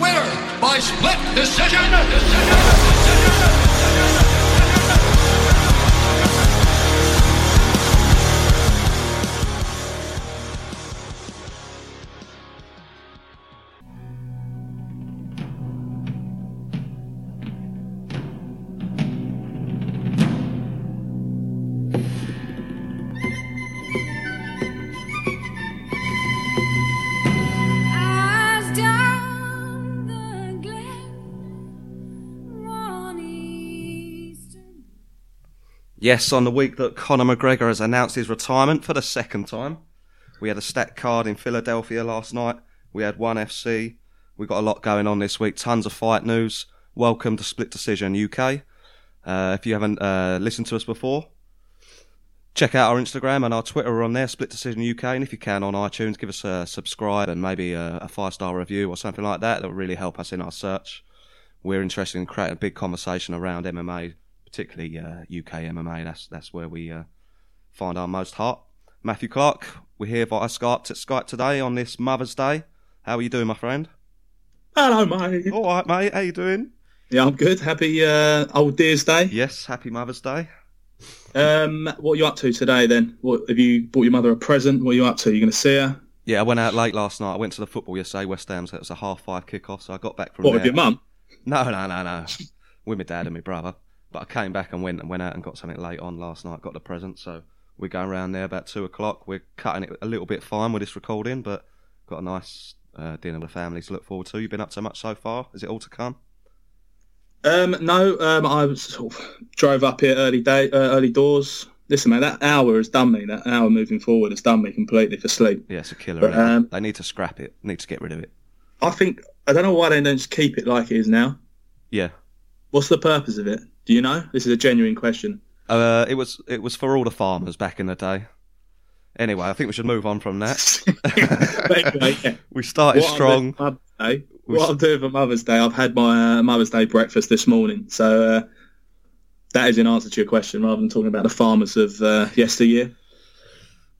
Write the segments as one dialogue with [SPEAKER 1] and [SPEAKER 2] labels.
[SPEAKER 1] winner by split decision. decision.
[SPEAKER 2] Yes, on the week that Conor McGregor has announced his retirement for the second time. We had a stat card in Philadelphia last night. We had one FC. We've got a lot going on this week. Tons of fight news. Welcome to Split Decision UK. Uh, if you haven't uh, listened to us before, check out our Instagram and our Twitter are on there, Split Decision UK. And if you can on iTunes, give us a subscribe and maybe a, a five star review or something like that. That would really help us in our search. We're interested in creating a big conversation around MMA, particularly uh, UK MMA. That's that's where we uh, find our most heart. Matthew Clark, we're here via Skype, Skype today on this Mother's Day. How are you doing, my friend?
[SPEAKER 3] Hello, mate.
[SPEAKER 2] All right, mate. How you doing?
[SPEAKER 3] Yeah, I'm good. Happy uh, Old Dear's Day.
[SPEAKER 2] Yes, happy Mother's Day.
[SPEAKER 3] Um, what are you up to today then? What have you bought your mother a present? What are you up to? Are you going to see her?
[SPEAKER 2] Yeah, I went out late last night. I went to the football yesterday, West Ham, so it was a half five kickoff. So I got back from
[SPEAKER 3] What
[SPEAKER 2] there.
[SPEAKER 3] with your mum?
[SPEAKER 2] No, no, no, no. with my dad and my brother. But I came back and went and went out and got something late on last night. Got the present, so we're going around there about two o'clock. We're cutting it a little bit fine with this recording, but got a nice uh, dinner with the family to look forward to. You've been up to much so far? Is it all to come?
[SPEAKER 3] Um, no. Um, I sort of drove up here early day, uh, early doors. Listen, man, that hour has done me. That hour moving forward has done me completely for sleep.
[SPEAKER 2] Yeah, it's a killer.
[SPEAKER 3] But, um,
[SPEAKER 2] they need to scrap it. Need to get rid of it.
[SPEAKER 3] I think I don't know why they don't just keep it like it is now.
[SPEAKER 2] Yeah.
[SPEAKER 3] What's the purpose of it? Do you know? This is a genuine question.
[SPEAKER 2] Uh, it was it was for all the farmers back in the day. Anyway, I think we should move on from that.
[SPEAKER 3] Anyway, yeah.
[SPEAKER 2] we started
[SPEAKER 3] What I'm
[SPEAKER 2] strong.
[SPEAKER 3] Mother's Day,
[SPEAKER 2] We
[SPEAKER 3] what i'm doing for Mother's Day, I've had my uh, Mother's Day breakfast this morning. So uh, that is in answer to your question, rather than talking about the farmers of uh, yesteryear.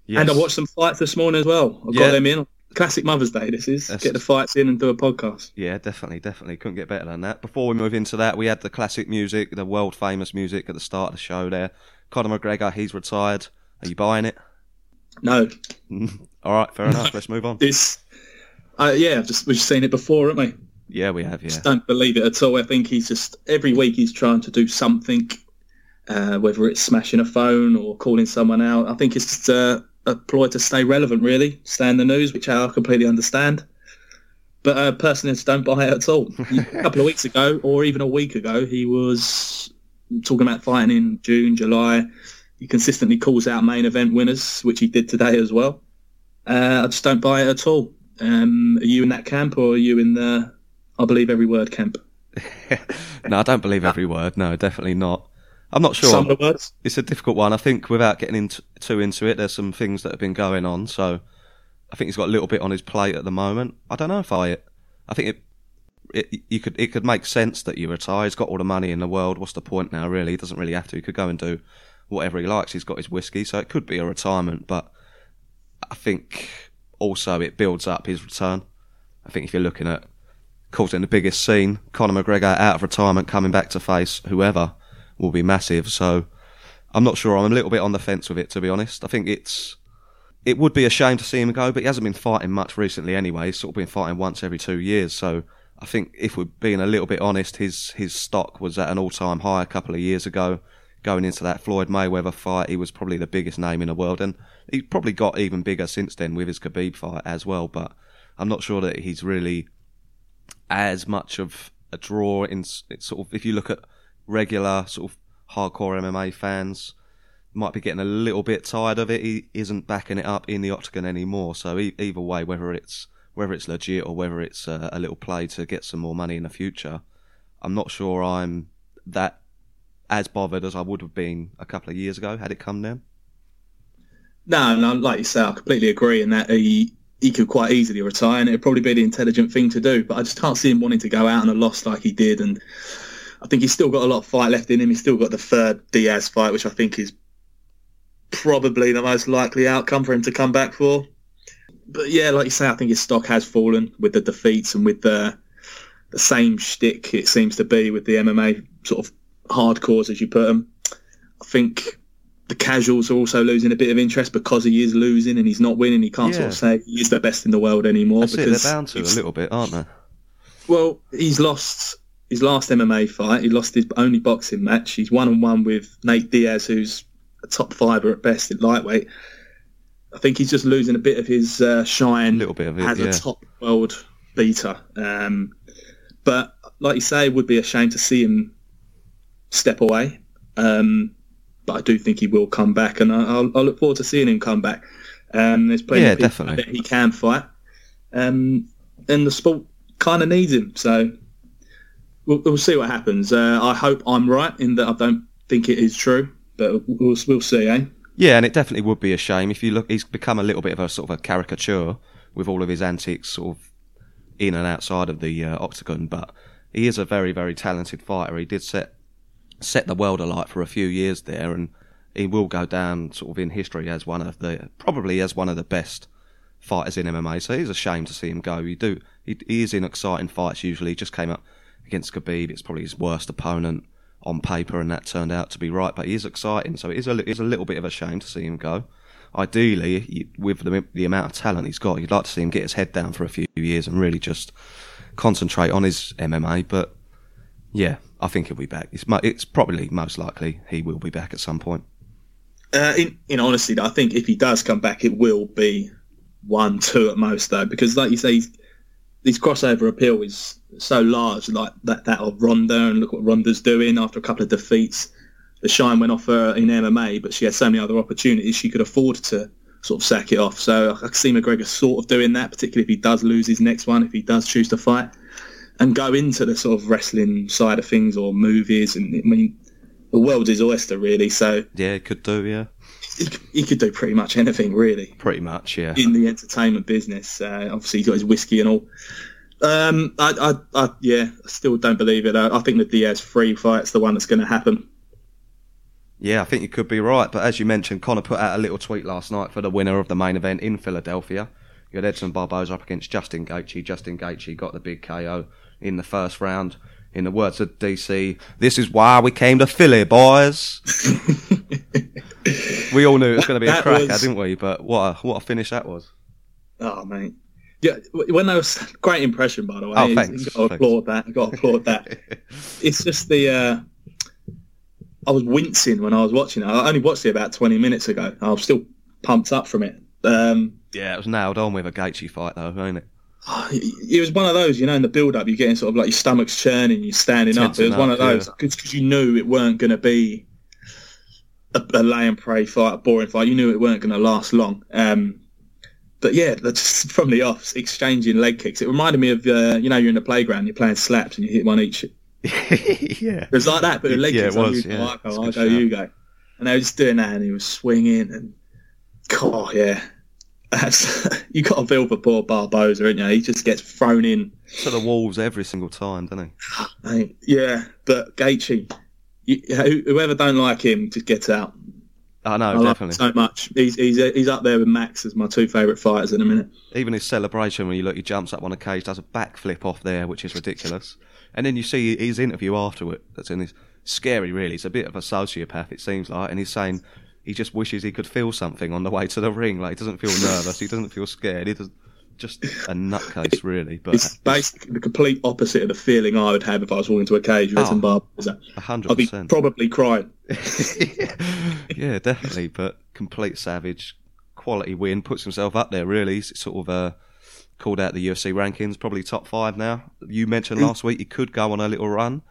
[SPEAKER 2] Yes.
[SPEAKER 3] And I watched some fights this morning as well. I
[SPEAKER 2] Yeah.
[SPEAKER 3] got them in. Classic Mother's Day. This is
[SPEAKER 2] That's-
[SPEAKER 3] get the fights in and do a podcast.
[SPEAKER 2] Yeah, definitely, definitely. Couldn't get better than that. Before we move into that, we had the classic music, the world famous music at the start of the show there. Conor McGregor, he's retired. Are you buying it?
[SPEAKER 3] No,
[SPEAKER 2] All right, fair enough. Let's move on.
[SPEAKER 3] this. Uh, yeah, just we've seen it before, haven't we?
[SPEAKER 2] Yeah, we have, yeah.
[SPEAKER 3] Just don't believe it at all. I think he's just every week he's trying to do something, uh, whether it's smashing a phone or calling someone out. I think it's just uh, a ploy to stay relevant, really, stay in the news, which I completely understand. But uh, personally, I just don't buy it at all. a couple of weeks ago, or even a week ago, he was talking about fighting in June, July. He consistently calls out main event winners, which he did today as well. Uh, I just don't buy it at all. Um, are you in that camp, or are you in the I believe every word camp?
[SPEAKER 2] no, I don't believe every word. No, definitely not. I'm not sure.
[SPEAKER 3] Some words.
[SPEAKER 2] It's a difficult one. I think without getting into, too into it, there's some things that have been going on. So I think he's got a little bit on his plate at the moment. I don't know if I. I think it. It, you could it could make sense that you retire. He's got all the money in the world. What's the point now? Really, he doesn't really have to. He could go and do whatever he likes. He's got his whiskey, so it could be a retirement. But I think also it builds up his return. I think if you're looking at causing the biggest scene, Conor McGregor out of retirement, coming back to face whoever, will be massive. So I'm not sure. I'm a little bit on the fence with it, to be honest. I think it's it would be a shame to see him go, but he hasn't been fighting much recently anyway. He's sort of been fighting once every two years. So I think if we're being a little bit honest, his his stock was at an all time high a couple of years ago. Going into that Floyd Mayweather fight, he was probably the biggest name in the world, and he probably got even bigger since then with his Khabib fight as well. But I'm not sure that he's really as much of a draw in sort of if you look at regular sort of hardcore MMA fans might be getting a little bit tired of it. He isn't backing it up in the octagon anymore. So e- either way, whether it's whether it's legit or whether it's a, a little play to get some more money in the future, I'm not sure I'm that as bothered as I would have been a couple of years ago had it come then.
[SPEAKER 3] No, no, like you say, I completely agree in that he he could quite easily retire, and it'd probably be the intelligent thing to do. But I just can't see him wanting to go out on a loss like he did. And I think he's still got a lot of fight left in him. He's still got the third Diaz fight, which I think is probably the most likely outcome for him to come back for. But yeah, like you say, I think his stock has fallen with the defeats and with the the same shtick it seems to be with the MMA sort of hardcores as you put them. I think the casuals are also losing a bit of interest because he is losing and he's not winning. He can't sort of say he's the best in the world anymore
[SPEAKER 2] That's it.
[SPEAKER 3] because
[SPEAKER 2] They're bound to a little bit, aren't they?
[SPEAKER 3] well, he's lost his last MMA fight. He lost his only boxing match. He's one on one with Nate Diaz, who's a top fiver at best in lightweight. I think he's just losing a bit of his uh, shine
[SPEAKER 2] Little bit of it,
[SPEAKER 3] as
[SPEAKER 2] yeah.
[SPEAKER 3] a top world beater. Um, but like you say, it would be a shame to see him step away. Um, but I do think he will come back, and I, I'll, I look forward to seeing him come back. Um, there's plenty
[SPEAKER 2] Yeah,
[SPEAKER 3] of people
[SPEAKER 2] definitely.
[SPEAKER 3] that he can fight, um, and the sport kind of needs him. So we'll, we'll see what happens. Uh, I hope I'm right in that I don't think it is true, but we'll, we'll see, eh?
[SPEAKER 2] Yeah, and it definitely would be a shame if you look. He's become a little bit of a sort of a caricature with all of his antics, sort of in and outside of the uh, octagon. But he is a very, very talented fighter. He did set set the world alight for a few years there, and he will go down sort of in history as one of the probably as one of the best fighters in MMA. So it's a shame to see him go. You do. He, he is in exciting fights usually. He just came up against Khabib. It's probably his worst opponent on paper, and that turned out to be right. But he is exciting, so it is a li- is a little bit of a shame to see him go. Ideally, with the, the amount of talent he's got, you'd like to see him get his head down for a few years and really just concentrate on his MMA. But yeah, I think he'll be back. It's it's probably most likely he will be back at some point.
[SPEAKER 3] Uh, in, in honesty, I think if he does come back, it will be one, two at most, though, because like you say, he's, his crossover appeal is so large, like that, that of Ronda, and look what Ronda's doing after a couple of defeats. The shine went off her in MMA, but she had so many other opportunities she could afford to sort of sack it off. So uh, I can see McGregor sort of doing that, particularly if he does lose his next one, if he does choose to fight, and go into the sort of wrestling side of things or movies. And I mean, the world his oyster, really. So
[SPEAKER 2] Yeah, could do. Yeah,
[SPEAKER 3] he, he could do pretty much anything really
[SPEAKER 2] pretty much. Yeah.
[SPEAKER 3] in the entertainment business. Uh, obviously, he's got his whiskey and all. Um, I, I, I, yeah, I still don't believe it. I, I think the Diaz free fight's the one that's going to happen.
[SPEAKER 2] Yeah, I think you could be right. But as you mentioned, Conor put out a little tweet last night for the winner of the main event in Philadelphia. You had Edson Barboza up against Justin Gaethje. Justin Gaethje got the big KO in the first round. In the words of DC, this is why we came to Philly, boys. we all knew it was going to be a cracker,
[SPEAKER 3] was-
[SPEAKER 2] didn't we? But what a, what a finish that was.
[SPEAKER 3] Oh mate, yeah. When I was great impression by the way.
[SPEAKER 2] Oh, thanks,
[SPEAKER 3] got to applaud that. Got to applaud that. it's just the. Uh, I was wincing when I was watching it. I only watched it about twenty minutes ago. I was still pumped up from it. Um,
[SPEAKER 2] yeah, it was nailed on with a Gaethje fight, though, wasn't it?
[SPEAKER 3] it was one of those, you know, in the build-up, you're getting sort of like your stomach's churning, you're standing up. It was one
[SPEAKER 2] up,
[SPEAKER 3] of those
[SPEAKER 2] yeah.
[SPEAKER 3] because you knew it weren't going to be a, a lay and pray fight, a boring fight. You knew it weren't going to last long. Um, but yeah, that's from the offs, exchanging leg kicks. It reminded me of, uh, you know, you're in the playground, you're playing slaps, and you hit one each.
[SPEAKER 2] Yeah, it
[SPEAKER 3] was like that, but the leg
[SPEAKER 2] Yeah,
[SPEAKER 3] kicks.
[SPEAKER 2] it was, yeah.
[SPEAKER 3] I go, I go, you go. And they were just doing that, and he was swinging, and God, yeah. That's, you got to feel for poor Barboza, ain't you? He just gets thrown in.
[SPEAKER 2] To the walls every single time, doesn't he?
[SPEAKER 3] Yeah, but Gaethje, you, whoever don't like him, just get out.
[SPEAKER 2] I know,
[SPEAKER 3] I like
[SPEAKER 2] definitely.
[SPEAKER 3] so much. He's he's he's up there with Max as my two favourite fighters in a minute.
[SPEAKER 2] Even his celebration when you look, he jumps up on a cage, does a backflip off there, which is ridiculous. And then you see his interview after it. That's in his scary, really. He's a bit of a sociopath, it seems like, and he's saying he just wishes he could feel something on the way to the ring. Like he doesn't feel nervous, he doesn't feel scared. He does just a nutcase, really. But
[SPEAKER 3] It's basically the complete opposite of the feeling I would have if I was walking to a cage with
[SPEAKER 2] Oh,
[SPEAKER 3] Barboza.
[SPEAKER 2] a hundred
[SPEAKER 3] I'd be
[SPEAKER 2] percent.
[SPEAKER 3] probably crying.
[SPEAKER 2] yeah, definitely. But complete savage, quality win, puts himself up there. Really, He's sort of uh, called out the UFC rankings, probably top five now. You mentioned last week he could go on a little run.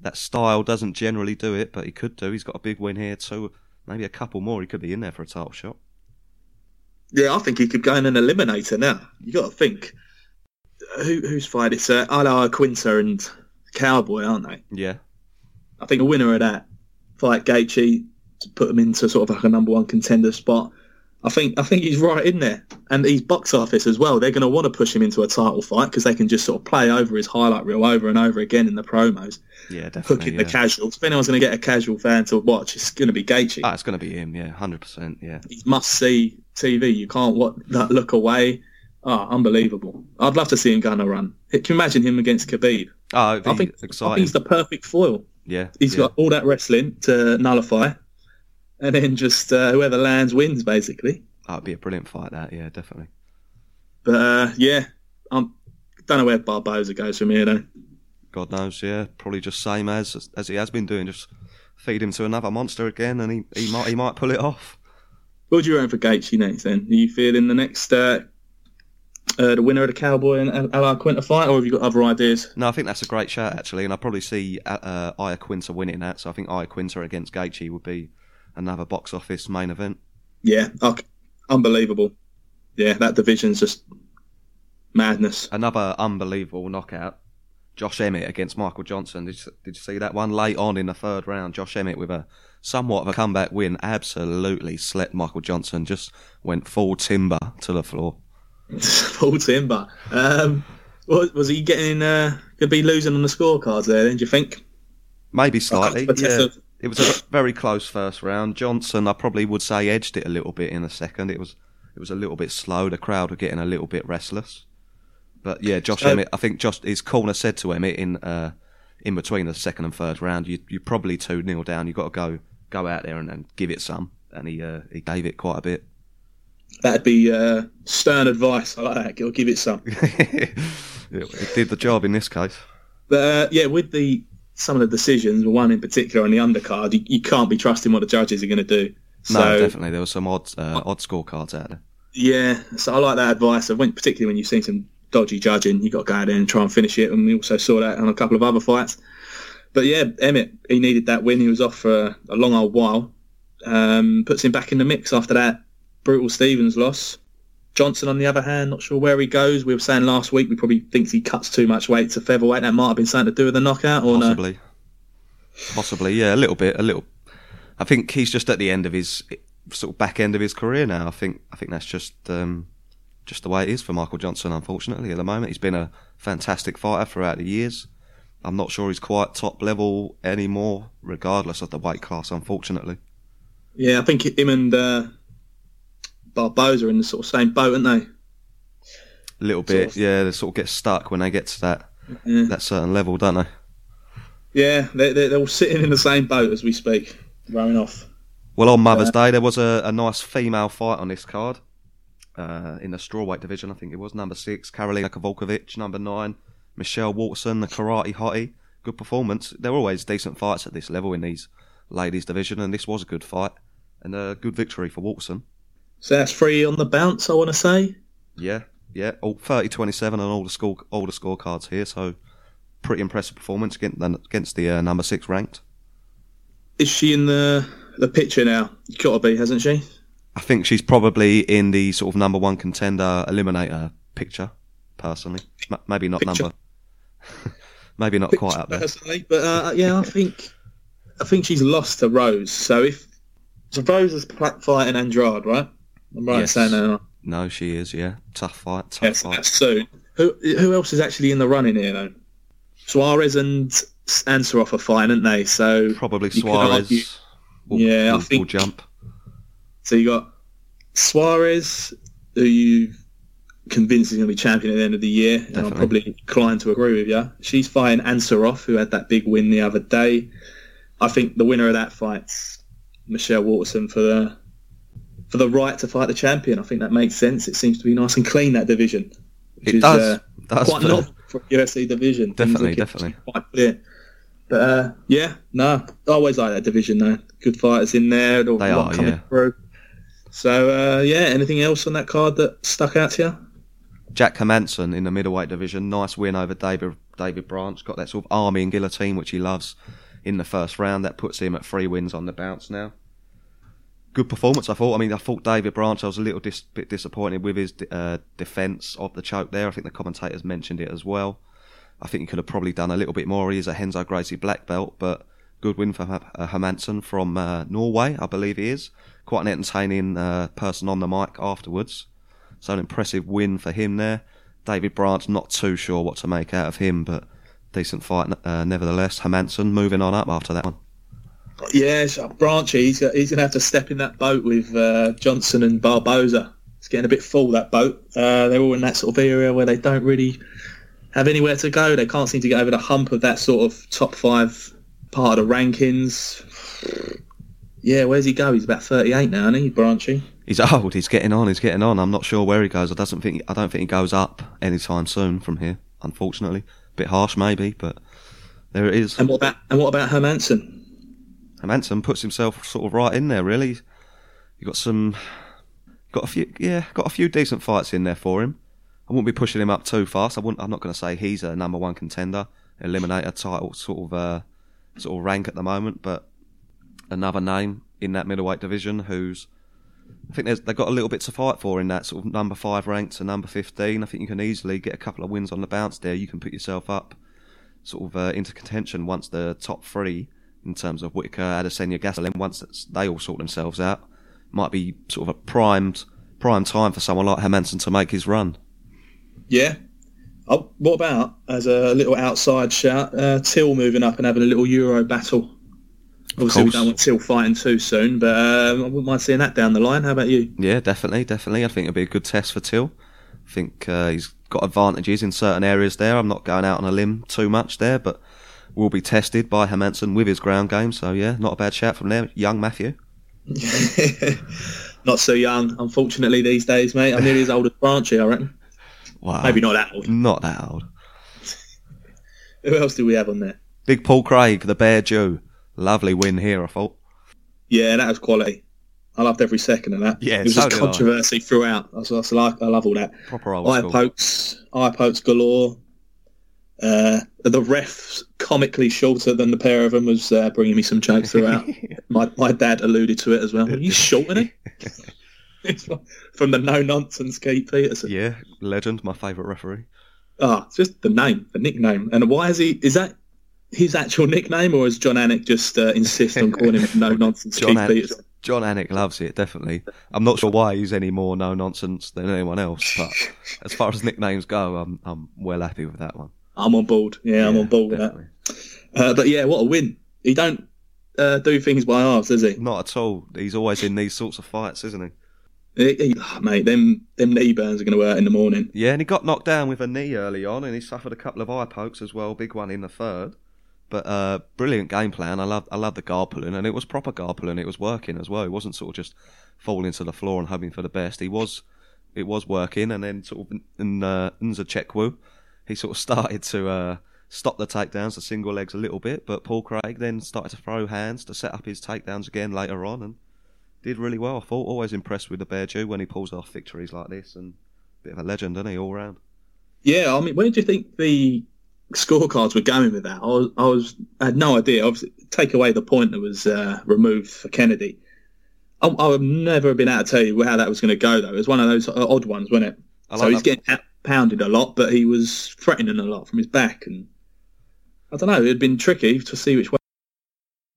[SPEAKER 2] That style doesn't generally do it, but he could do. He's got a big win here, so maybe a couple more. He could be in there for a title shot.
[SPEAKER 3] Yeah, I think he could go in an eliminator now. You got to think. Who, who's fight? It's uh, Al Iaquinta and Cowboy, aren't they?
[SPEAKER 2] Yeah,
[SPEAKER 3] I think the winner of that fight Gaethje to put him into sort of like a number one contender spot. I think I think he's right in there, and he's box office as well. They're going to want to push him into a title fight because they can just sort of play over his highlight reel over and over again in the promos,
[SPEAKER 2] yeah, definitely.
[SPEAKER 3] hooking
[SPEAKER 2] Yeah.
[SPEAKER 3] the casuals. If anyone's going to get a casual fan to watch, it's going to be Gaethje.
[SPEAKER 2] Ah, it's going to be him. Yeah, hundred percent. Yeah,
[SPEAKER 3] He's must see TV. You can't what, that look away. Oh, unbelievable! I'd love to see him go on a run. Can you imagine him against Khabib?
[SPEAKER 2] Oh,
[SPEAKER 3] I think, I
[SPEAKER 2] exciting.
[SPEAKER 3] think he's the perfect foil.
[SPEAKER 2] yeah,
[SPEAKER 3] He's
[SPEAKER 2] yeah.
[SPEAKER 3] got all that wrestling to nullify, and then just uh, whoever lands wins, basically.
[SPEAKER 2] That'd be a brilliant fight. That, yeah, definitely.
[SPEAKER 3] But uh, yeah, I'm don't know where Barboza goes from here, though.
[SPEAKER 2] God knows, yeah, probably just same as as he has been doing. Just feed him to another monster again, and he, he might he might pull it off.
[SPEAKER 3] What would you reckon for Gaethje next? Then are you feeling the next uh, uh, the winner of the Cowboy and Al- Al Quinta fight, or have you got other ideas?
[SPEAKER 2] No, I think that's a great shout actually, and I probably see uh, uh, Iaquinta winning that. So I think Iaquinta against Gaethje would be another box office main event.
[SPEAKER 3] Yeah, okay. unbelievable. Yeah, that division's just madness.
[SPEAKER 2] Another unbelievable knockout. Josh Emmett against Michael Johnson. Did you, did you see that one late on in the third round? Josh Emmett with a somewhat of a comeback win, absolutely slept Michael Johnson. Just went full timber to the floor.
[SPEAKER 3] Paul Timber. Um, was, was he getting uh, to be losing on the scorecards there? Then do you think?
[SPEAKER 2] Maybe slightly.
[SPEAKER 3] But
[SPEAKER 2] Yeah.
[SPEAKER 3] Tessa-
[SPEAKER 2] It was a very close first round. Johnson, I probably would say, edged it a little bit in the second. It was it was a little bit slow. The crowd were getting a little bit restless. But yeah, Josh
[SPEAKER 3] So-
[SPEAKER 2] Emmett, I think Josh his corner said to Emmett in uh, in between the second and third round, you you're probably two 0 down. You've got to go go out there and, and give it some. And he uh, he gave it quite a bit.
[SPEAKER 3] That'd be uh, stern advice. I like that. I'll give it some.
[SPEAKER 2] it did the job in this case.
[SPEAKER 3] But uh, yeah, with the some of the decisions, one in particular on the undercard, you, you can't be trusting what the judges are going to do. So
[SPEAKER 2] No, definitely there were some odd uh, odd scorecards out there.
[SPEAKER 3] yeah, so I like that advice. I went particularly when you've seen some dodgy judging, you've got to go out there and try and finish it. And we also saw that on a couple of other fights. But yeah, Emmett, he needed that win. He was off for a, a long old while. Um, puts him back in the mix after that brutal Stephens loss. Johnson, on the other hand, not sure where he goes. We were saying last week we probably thinks he cuts too much weight to featherweight. That might have been something to do with the knockout, or no?
[SPEAKER 2] Possibly. Possibly, yeah, a little bit, a little. I think he's just at the end of his sort of back end of his career now. I think I think that's just um, just the way it is for Michael Johnson. Unfortunately, at the moment, he's been a fantastic fighter throughout the years. I'm not sure he's quite top level anymore, regardless of the weight class. Unfortunately,
[SPEAKER 3] Yeah, I think him and uh, Barboza are in the sort of same boat, aren't they?
[SPEAKER 2] a little
[SPEAKER 3] Sort
[SPEAKER 2] bit,
[SPEAKER 3] of.
[SPEAKER 2] yeah. They sort of get stuck when they get to that
[SPEAKER 3] Yeah.
[SPEAKER 2] that certain level, don't they?
[SPEAKER 3] Yeah, they're, they're, they're all sitting in the same boat as we speak, rowing off.
[SPEAKER 2] Well, on Mother's Day, there was a, a nice female fight on this card. Uh, in the strawweight division, I think it was number six, Karolina Kowalkiewicz, number nine, Michelle Waterson, the karate hottie. Good performance. They're always decent fights at this level in these ladies division, and this was a good fight and a good victory for Waterson.
[SPEAKER 3] So that's three on the bounce, I want to say.
[SPEAKER 2] Yeah, yeah, all 30-27 on all the score all the scorecards here. So pretty impressive performance against the, against the uh, number six ranked.
[SPEAKER 3] Is she in the the picture now? Got to be, hasn't she?
[SPEAKER 2] I think she's probably in the sort of number one contender eliminator picture, personally. M- maybe not
[SPEAKER 3] Picture.
[SPEAKER 2] number. maybe not quite up there.
[SPEAKER 3] Personally, but uh, yeah, I think I think she's lost to Rose. So if so, Rose is fighting Andrade, right? I'm right
[SPEAKER 2] Yes.
[SPEAKER 3] saying that.
[SPEAKER 2] No, she is. Yeah, tough fight. Tough
[SPEAKER 3] Yes,
[SPEAKER 2] fight.
[SPEAKER 3] soon. Who who else is actually in the running here though? Suarez and Ansaroff are fine, aren't they? So
[SPEAKER 2] Probably Suarez. Will,
[SPEAKER 3] Yeah, I
[SPEAKER 2] will, will
[SPEAKER 3] think-
[SPEAKER 2] jump.
[SPEAKER 3] So you got Suarez, who you convinced is going to be champion at the end of the year, and I'm probably inclined to agree with you. She's fighting Ansaroff, who had that big win the other day. I think the winner of that fight's Michelle Waterson for the for the right to fight the champion. I think that makes sense. It seems to be nice and clean that division. Which
[SPEAKER 2] It
[SPEAKER 3] is,
[SPEAKER 2] does.
[SPEAKER 3] Uh,
[SPEAKER 2] does
[SPEAKER 3] quite
[SPEAKER 2] for-
[SPEAKER 3] novel for UFC division.
[SPEAKER 2] Definitely, definitely.
[SPEAKER 3] Quite clear. But uh, yeah, no, I always like that division though. Good fighters in there. They
[SPEAKER 2] are, yeah.
[SPEAKER 3] Through. So uh, yeah, anything else on that card that stuck out to you?
[SPEAKER 2] Jack Hermansson in the middleweight division. Nice win over David David Branch. Got that sort of army and guillotine, which he loves, in the first round. That puts him at three wins on the bounce now. Good performance, I thought. I mean, I thought David Branch. I was a little dis- bit disappointed with his uh, defence of the choke there. I think the commentators mentioned it as well. I think he could have probably done a little bit more. He is a Renzo Gracie black belt, but good win for uh, from uh, Norway, I believe he is. Quite an entertaining uh, person on the mic afterwards. So an impressive win for him there. David Branch, not too sure what to make out of him, but decent fight uh, nevertheless. Hermansson moving on up after that one.
[SPEAKER 3] Yeah, so Branchy, he's, he's going to have to step in that boat with uh, Johnson and Barboza. It's getting a bit full that boat. Uh, they're all in that sort of area where they don't really have anywhere to go. They can't seem to get over the hump of that sort of top five part of the rankings. Yeah, where's he go? He's about 38 now, isn't he, Branchy?
[SPEAKER 2] He's old. He's getting on. He's getting on. I'm not sure where he goes. I doesn't think. I don't think he goes up anytime soon from here. Unfortunately, a bit harsh maybe, but there it is.
[SPEAKER 3] And what about and what about Hermansson?
[SPEAKER 2] Manson puts himself sort of right in there. Really, you got some, got a few. Yeah, got a few decent fights in there for him. I wouldn't be pushing him up too fast. I wouldn't. I'm not going to say he's a number one contender, eliminator title sort of uh, sort of rank at the moment, but another name in that middleweight division who's I think they've got a little bit to fight for in that sort of number five rank to number 15. I think you can easily get a couple of wins on the bounce there. You can put yourself up sort of uh, into contention once the top three, in terms of Whittaker, Adesanya, Gastelum, once that's- they all sort themselves out, might be sort of a primed prime time for someone like Hermansson to make his run.
[SPEAKER 3] Yeah. Oh, what about as a little outside shout? Uh, Till moving up and having a little Euro battle. Obviously, we don't want Till fighting too soon, but um, I wouldn't mind seeing that down the line. How about you?
[SPEAKER 2] Yeah, definitely, definitely. I think it'll be a good test for Till. I think uh, he's got advantages in certain areas there. I'm not going out on a limb too much there, but will be tested by Hermansson with his ground game. So yeah, not a bad shout from there. Young Matthew.
[SPEAKER 3] Not so young, unfortunately, these days, mate. I'm nearly as old as Branchy, I reckon.
[SPEAKER 2] Wow.
[SPEAKER 3] Maybe not that old.
[SPEAKER 2] Not that old.
[SPEAKER 3] Who else do we have on there?
[SPEAKER 2] Big Paul Craig, the Bear Jew. Lovely win here, I thought.
[SPEAKER 3] Yeah, that was quality. I loved every second of that.
[SPEAKER 2] Yeah,
[SPEAKER 3] it was
[SPEAKER 2] so
[SPEAKER 3] just
[SPEAKER 2] did I.
[SPEAKER 3] controversy throughout. I, was, I, was like, I love all that.
[SPEAKER 2] Proper old
[SPEAKER 3] Eye
[SPEAKER 2] school.
[SPEAKER 3] pokes, eye pokes galore. Uh, the ref comically shorter than the pair of them was uh, bringing me some jokes throughout. my my dad alluded to it as well. Are you shortening? It's From the no nonsense Keith Peterson.
[SPEAKER 2] Yeah, legend, my favourite referee.
[SPEAKER 3] Ah, it's just the name, the nickname, and why is he? Is that his actual nickname, or is Jon Anik just uh, insist on calling him no nonsense
[SPEAKER 2] Jon
[SPEAKER 3] Keith
[SPEAKER 2] Anik.
[SPEAKER 3] Peterson?
[SPEAKER 2] Jon Anik loves it, definitely. I'm not sure why he's any more no nonsense than anyone else, but as far as nicknames go, I'm I'm well happy with that one.
[SPEAKER 3] I'm on board. Yeah, I'm on board with that.
[SPEAKER 2] definitely.
[SPEAKER 3] Uh, but yeah, what a win! He don't uh, do things by halves, does he?
[SPEAKER 2] Not at all. He's always in these sorts of fights, isn't he?
[SPEAKER 3] He- he- oh, mate, them them knee burns are going to hurt in the morning.
[SPEAKER 2] Yeah, and he got knocked down with a knee early on, and he suffered a couple of eye pokes as well. Big one in the third. But uh, brilliant game plan. I love I love the guard pulling, and it was proper guard pulling. It was working as well. It wasn't sort of just falling to the floor and hoping for the best. He was it was working, and then sort of in in uh, Nzechukwu, he sort of started to uh, stop the takedowns, the single legs a little bit. But Paul Craig then started to throw hands to set up his takedowns again later on, and did really well. I thought always impressed with the Bear Jew when he pulls off victories like this, and bit of a legend, isn't he, all round?
[SPEAKER 3] Yeah, I mean, where do you think the scorecards were going with that? I was, I was, I had no idea. Obviously, take away the point that was uh, removed for Kennedy. I, I've never been able to tell you how that was going to go, though. It was one of those odd ones, wasn't it?
[SPEAKER 2] I
[SPEAKER 3] so
[SPEAKER 2] like
[SPEAKER 3] he's
[SPEAKER 2] that-
[SPEAKER 3] getting pa- pounded a lot, but he was threatening a lot from his back, and I don't know. It'd been tricky to see which way,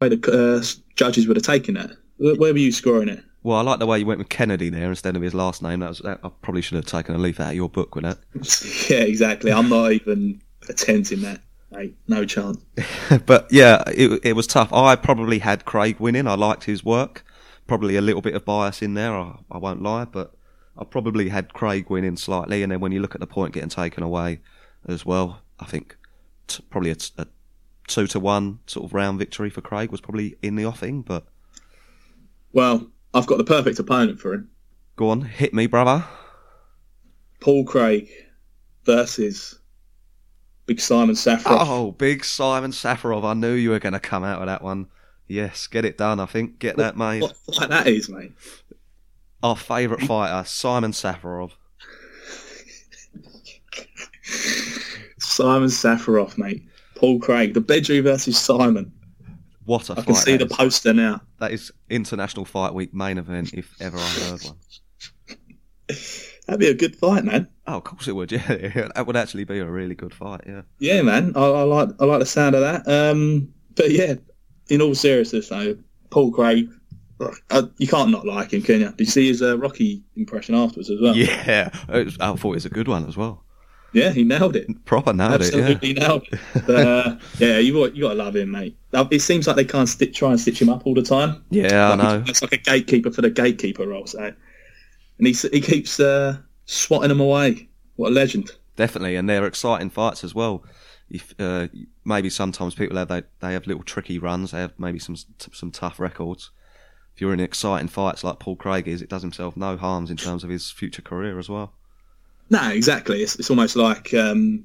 [SPEAKER 3] way the uh, judges would have taken that. Where, where were you scoring it?
[SPEAKER 2] Well, I like the way you went with Kennedy there instead of his last name. That was that, I probably should have taken a leaf out of your book with that.
[SPEAKER 3] yeah, exactly. I'm not even attempting that. Mate, no chance.
[SPEAKER 2] but yeah, it, it was tough. I probably had Craig winning. I liked his work. Probably a little bit of bias in there. I, I won't lie, but I probably had Craig winning slightly. And then when you look at the point getting taken away as well, I think t- probably a, t- a two to one sort of round victory for Craig was probably in the offing. But
[SPEAKER 3] Well, I've got the perfect opponent for him.
[SPEAKER 2] go on, hit me, brother.
[SPEAKER 3] Paul Craig versus Big Simon Safarov.
[SPEAKER 2] Oh, big Simon Safarov. I knew you were going to come out with that one. Yes, get it done. I think get that made.
[SPEAKER 3] What fight that is, mate?
[SPEAKER 2] Our favourite fighter, Simon Safarov.
[SPEAKER 3] Simon Safarov, mate. Paul Craig, the Bear Jew versus Simon.
[SPEAKER 2] What a
[SPEAKER 3] I
[SPEAKER 2] fight!
[SPEAKER 3] I can see the
[SPEAKER 2] is.
[SPEAKER 3] poster now.
[SPEAKER 2] That is International Fight Week main event, if ever I heard one.
[SPEAKER 3] That'd be a good fight, man.
[SPEAKER 2] Oh, of course it would. Yeah, that would actually be a really good fight. Yeah.
[SPEAKER 3] Yeah, man. I, I like I like the sound of that. Um, but yeah, in all seriousness, though, Paul Craig, uh, you can't not like him, can you? Did you see his uh, Rocky impression afterwards as well?
[SPEAKER 2] Yeah, was- I thought it was a good one as well.
[SPEAKER 3] Yeah, he nailed it.
[SPEAKER 2] Proper nailed it. Yeah.
[SPEAKER 3] Absolutely nailed it. But, uh, yeah, you got you got to love him, mate. Uh, It seems like they can't try and stitch him up all the time.
[SPEAKER 2] Yeah, I know.
[SPEAKER 3] It's like a gatekeeper for the gatekeeper role. So, and he he keeps uh, swatting them away. What a legend!
[SPEAKER 2] definitely, and they're exciting fights as well. If uh, maybe sometimes people have they, they have little tricky runs, they have maybe some some tough records. If you're in exciting fights like Paul Craig is, it does himself no harms in terms of his future career as well.
[SPEAKER 3] No, exactly. It's, it's almost like um,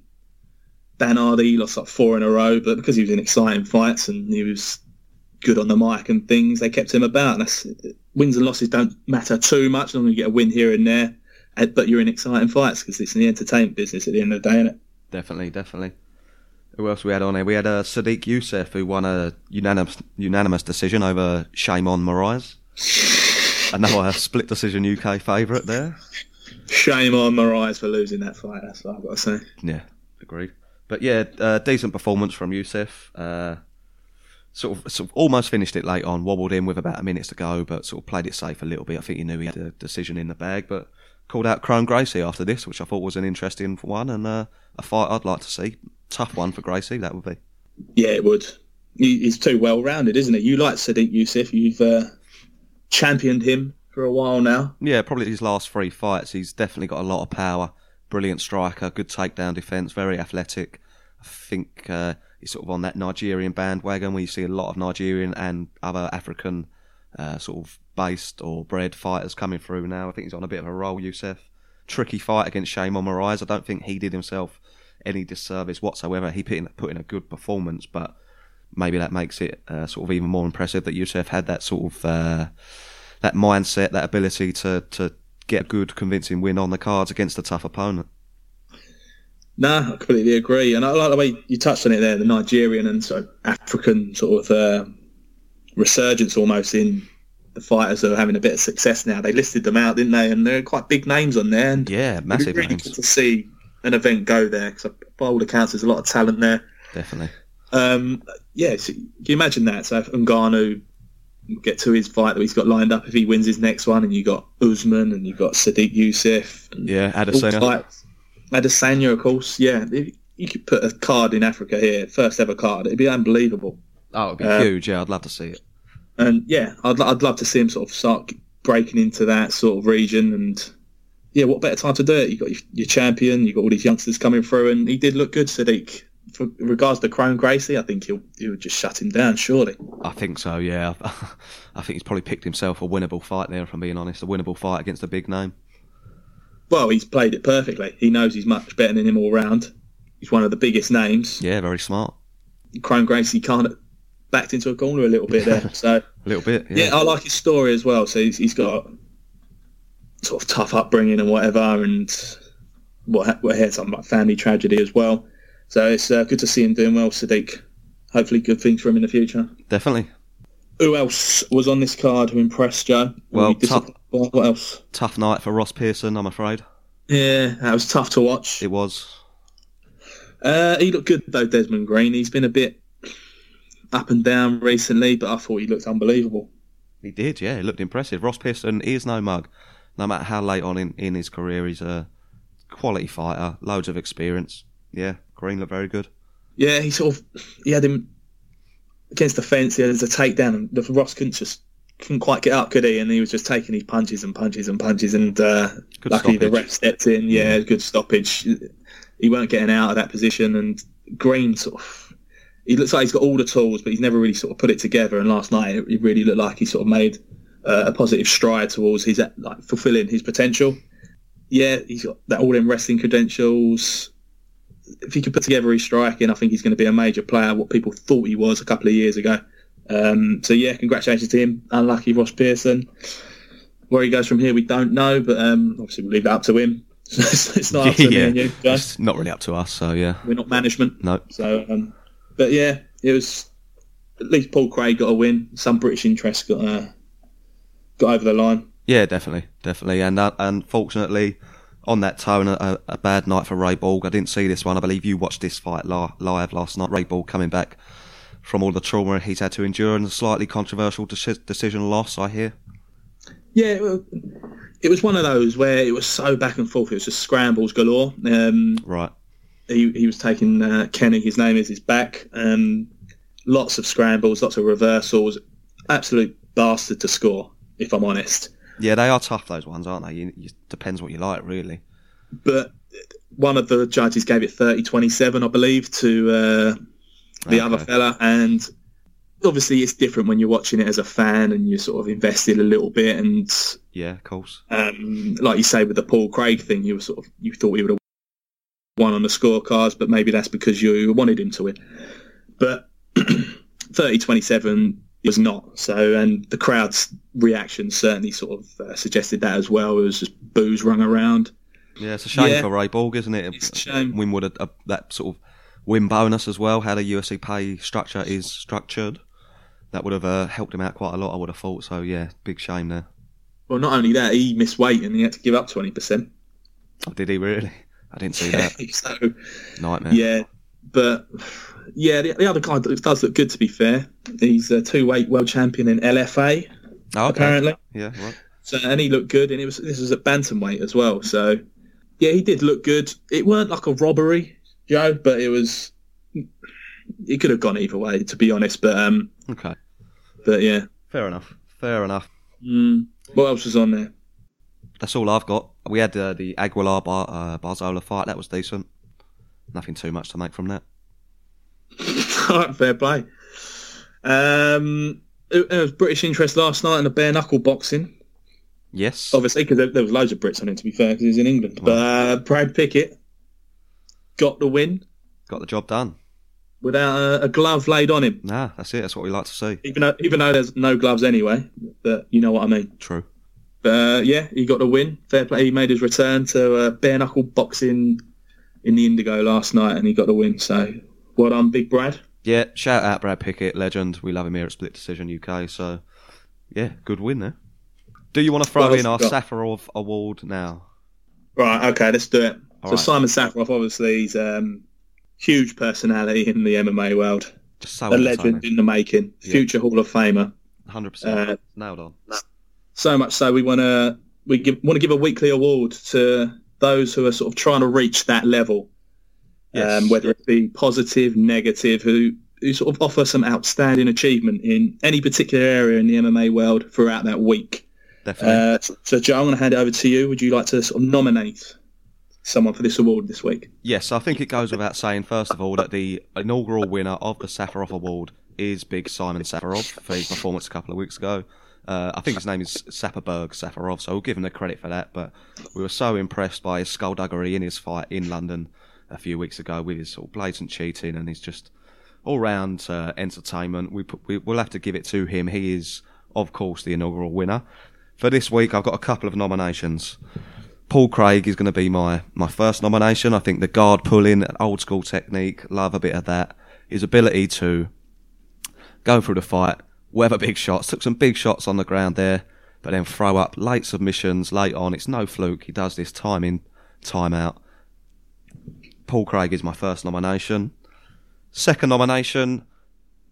[SPEAKER 3] Dan Hardy lost like four in a row, but because he was in exciting fights and he was good on the mic and things, they kept him about. Wins and losses don't matter too much. As long as you get a win here and there, but you're in exciting fights because it's in the entertainment business at the end of the day, isn't it?
[SPEAKER 2] Definitely, definitely. Who else we had on here? We had uh, Sodiq Yusuff, who won a unanimous, unanimous decision over Sheymon Moraes. Another split decision UK favourite there.
[SPEAKER 3] Shame on Moraes for losing that fight. That's what I've got to say.
[SPEAKER 2] Yeah, agreed. But yeah, uh, decent performance from Yusuff. Uh, sort of, sort of almost finished it late on, wobbled in with about a minute to go, but sort of played it safe a little bit. I think he knew he had a decision in the bag, but called out Kron Gracie after this, which I thought was an interesting one and uh, a fight I'd like to see. Tough one for Gracie, that would be.
[SPEAKER 3] Yeah, it would. He's too well rounded, isn't it? You like Sodiq Yusuff. You've uh, championed him for a while now.
[SPEAKER 2] Yeah, probably his last three fights, he's definitely got a lot of power. Brilliant striker, good takedown defence, very athletic. I think uh, he's sort of on that Nigerian bandwagon where you see a lot of Nigerian and other African uh, sort of based or bred fighters coming through now. I think he's on a bit of a roll, Yusuff. Tricky fight against Shane Moraes. I don't think he did himself any disservice whatsoever. He put in, put in a good performance, but maybe that makes it uh, sort of even more impressive that Yusuff had that sort of uh, that mindset, that ability to to get a good, convincing win on the cards against a tough opponent.
[SPEAKER 3] No, I completely agree, and I like the way you touched on it there—the Nigerian and sort of African sort of uh, resurgence almost in the fighters that are having a bit of success now. They listed them out, didn't they? And they're quite big names on there. And
[SPEAKER 2] Yeah,
[SPEAKER 3] it'd be
[SPEAKER 2] massive
[SPEAKER 3] really
[SPEAKER 2] names.
[SPEAKER 3] good to see an event go there because by all accounts, there's a lot of talent there.
[SPEAKER 2] Definitely.
[SPEAKER 3] Um, yeah, so can you imagine that? So if Ngannou get to his fight that he's got lined up, if he wins his next one, and you got Usman and you got Sodiq Yusuff, and
[SPEAKER 2] Yeah, Adesanya.
[SPEAKER 3] Adesanya, of course. Yeah, you could put a card in Africa here, first ever card, it'd be unbelievable.
[SPEAKER 2] Oh, it'd be
[SPEAKER 3] Uh,
[SPEAKER 2] huge. Yeah, I'd love to see it.
[SPEAKER 3] And yeah, I'd I'd love to see him sort of start breaking into that sort of region. And yeah, what better time to do it? You got your, your champion, you got all these youngsters coming through, and he did look good, Sodiq. For regards to Kron Gracie, I think he'll he'll just shut him down, surely.
[SPEAKER 2] I think so. Yeah, I think he's probably picked himself a winnable fight there. If I'm being honest, a winnable fight against a big name.
[SPEAKER 3] Well, he's played it perfectly. He knows he's much better than him all round. He's one of the biggest names.
[SPEAKER 2] Yeah, very smart.
[SPEAKER 3] Kron Gracie of backed into a corner a little bit there. So
[SPEAKER 2] A little bit. Yeah.
[SPEAKER 3] yeah, I like his story as well. So he's, he's got sort of tough upbringing and whatever, and what what had something like family tragedy as well. So it's uh, good to see him doing well, Sodiq. Hopefully, good things for him in the future.
[SPEAKER 2] Definitely.
[SPEAKER 3] Who else was on this card who impressed Joe?
[SPEAKER 2] Well,
[SPEAKER 3] you what else?
[SPEAKER 2] Tough night for Ross Pearson. I'm afraid
[SPEAKER 3] Yeah, that was tough to watch.
[SPEAKER 2] it was.
[SPEAKER 3] Uh, he looked good though, Desmond Green. He's been a bit up and down recently, but I thought he looked unbelievable.
[SPEAKER 2] He did. Yeah, he looked impressive. Ross Pearson is no mug. No matter how late on in, in his career, he's a quality fighter. Loads of experience. Yeah, Green looked very good.
[SPEAKER 3] Yeah, he sort of he had him against the fence. He had a takedown, and the Ross couldn't just couldn't quite get up, could he? And he was just taking his punches and punches and punches. And uh,
[SPEAKER 2] Good
[SPEAKER 3] luckily, the ref stepped in. Yeah, good stoppage. He weren't getting out of that position. And Green sort of he looks like he's got all the tools, but he's never really sort of put it together. And last night, it really looked like he sort of made uh, a positive stride towards his like fulfilling his potential. Yeah, he's got that all in wrestling credentials if he could put together his striking, I think he's going to be a major player. What people thought he was a couple of years ago. Um, so yeah, congratulations to him. Unlucky Ross Pearson. Where he goes from here, we don't know, but um, obviously we'll leave that up to him. it's it's not up to me and you, Joe.
[SPEAKER 2] It's not really up to us. So yeah,
[SPEAKER 3] We're not management.
[SPEAKER 2] no.
[SPEAKER 3] So, um, but yeah, it was at least Paul Craig got a win. Some British interest got uh, got over the line.
[SPEAKER 2] Yeah, definitely, definitely. And uh, unfortunately, on that tone, a, a bad night for Ray Borg. I didn't see this one. I believe you watched this fight live last night. Ray Borg coming back from all the trauma he's had to endure and a slightly controversial deci- decision loss. I hear.
[SPEAKER 3] Yeah, it was one of those where it was so back and forth. It was just scrambles galore. Um,
[SPEAKER 2] Right.
[SPEAKER 3] He, he was taking uh, Kenney, his name is, his back. Um, lots of scrambles, lots of reversals. Absolute bastard to score, if I'm honest.
[SPEAKER 2] Yeah, they are tough. Those ones, aren't they? You, you, depends what you like, really.
[SPEAKER 3] But one of the judges gave it 30-27, I believe, to uh, the other fella, and obviously it's different when you're watching it as a fan and you're sort of invested a little bit. And
[SPEAKER 2] Yeah, of course.
[SPEAKER 3] um, like you say with the Paul Craig thing, you were sort of you thought he would have won on the scorecards, but maybe that's because you wanted him to win. But 30-27 was not so, and the crowd's reaction certainly sort of uh, suggested that as well. It was just booze rung around.
[SPEAKER 2] Yeah, it's a shame
[SPEAKER 3] Yeah.
[SPEAKER 2] for Ray Borg, isn't it?
[SPEAKER 3] It's a shame.
[SPEAKER 2] Winwood, a, a, that sort of win bonus as well, how the UFC pay structure is structured. That would have uh, helped him out quite a lot, I would have thought. So, yeah, big shame there.
[SPEAKER 3] Well, not only that, he missed weight and he had to give up twenty percent.
[SPEAKER 2] Oh, did he really? I didn't see that.
[SPEAKER 3] so
[SPEAKER 2] Nightmare.
[SPEAKER 3] yeah, but yeah, the, the other guy does does look good. To be fair, he's a two-weight world champion in LFA
[SPEAKER 2] Oh, okay.
[SPEAKER 3] apparently.
[SPEAKER 2] Yeah, right.
[SPEAKER 3] So and he looked good, and it was this was at bantamweight as well. So yeah, he did look good. It weren't like a robbery, Joe, but it was. It could have gone either way, to be honest. But um,
[SPEAKER 2] Okay.
[SPEAKER 3] but yeah.
[SPEAKER 2] Fair enough. Fair enough.
[SPEAKER 3] Mm. What else was on there?
[SPEAKER 2] That's all I've got. We had uh, the Aguilar Bar, uh, Barzola fight. That was decent. Nothing too much to make from that.
[SPEAKER 3] Alright, fair play. Um, it, it was British interest last night in the bare knuckle boxing.
[SPEAKER 2] Yes.
[SPEAKER 3] Obviously, because there, there was loads of Brits on it. To be fair, because he's in England. But uh, Brad Pickett got the win
[SPEAKER 2] Got the job done.
[SPEAKER 3] without a, a glove laid on him.
[SPEAKER 2] Nah, that's it. That's what we like to see.
[SPEAKER 3] Even though, even though there's no gloves anyway, but you know what I mean.
[SPEAKER 2] True.
[SPEAKER 3] But uh, yeah, he got the win. Fair play. He made his return to uh, bare knuckle boxing in the Indigo last night, and he got the win. So well done, Big Brad.
[SPEAKER 2] Yeah, shout out Brad Pickett, legend. We love him here at Split Decision UK. So, yeah, good win there. Do you want to throw in our
[SPEAKER 3] you got?
[SPEAKER 2] Safarov Award now?
[SPEAKER 3] Right, okay, let's do it.
[SPEAKER 2] All
[SPEAKER 3] so
[SPEAKER 2] right.
[SPEAKER 3] Simon Safarov, obviously, he's um, huge personality in the MMA world,
[SPEAKER 2] Just so
[SPEAKER 3] a legend in the making,
[SPEAKER 2] Yeah.
[SPEAKER 3] future Hall of Famer.
[SPEAKER 2] Hundred percent.
[SPEAKER 3] Uh,
[SPEAKER 2] Nailed on.
[SPEAKER 3] So much so, we want to we give, want to give a weekly award to those who are sort of trying to reach that level,
[SPEAKER 2] Yes.
[SPEAKER 3] um, whether it be positive, negative, who who sort of offer some outstanding achievement in any particular area in the MMA world throughout that week.
[SPEAKER 2] Definitely.
[SPEAKER 3] Uh, so, Joe, I'm going to hand it over to you. Would you like to sort of nominate someone for this award this week?
[SPEAKER 2] Yes, I think it goes without saying, first of all, that the inaugural winner of the Safarov Award is big Simon Safarov for his performance a couple of weeks ago. Uh, I think his name is Saparbek Safarov, so we'll give him the credit for that. But we were so impressed by his skullduggery in his fight in London a few weeks ago with his sort of blatant cheating and his just all round uh, entertainment. We, put, we we'll have to give it to him. He is, of course, the inaugural winner. For this week, I've got a couple of nominations. Paul Craig is going to be my, my first nomination. I think the guard pulling, old school technique, love a bit of that. His ability to go through the fight, weather big shots, took some big shots on the ground there, but then throw up late submissions late on. It's no fluke. He does this time in, time out. Paul Craig is my first nomination. Second nomination,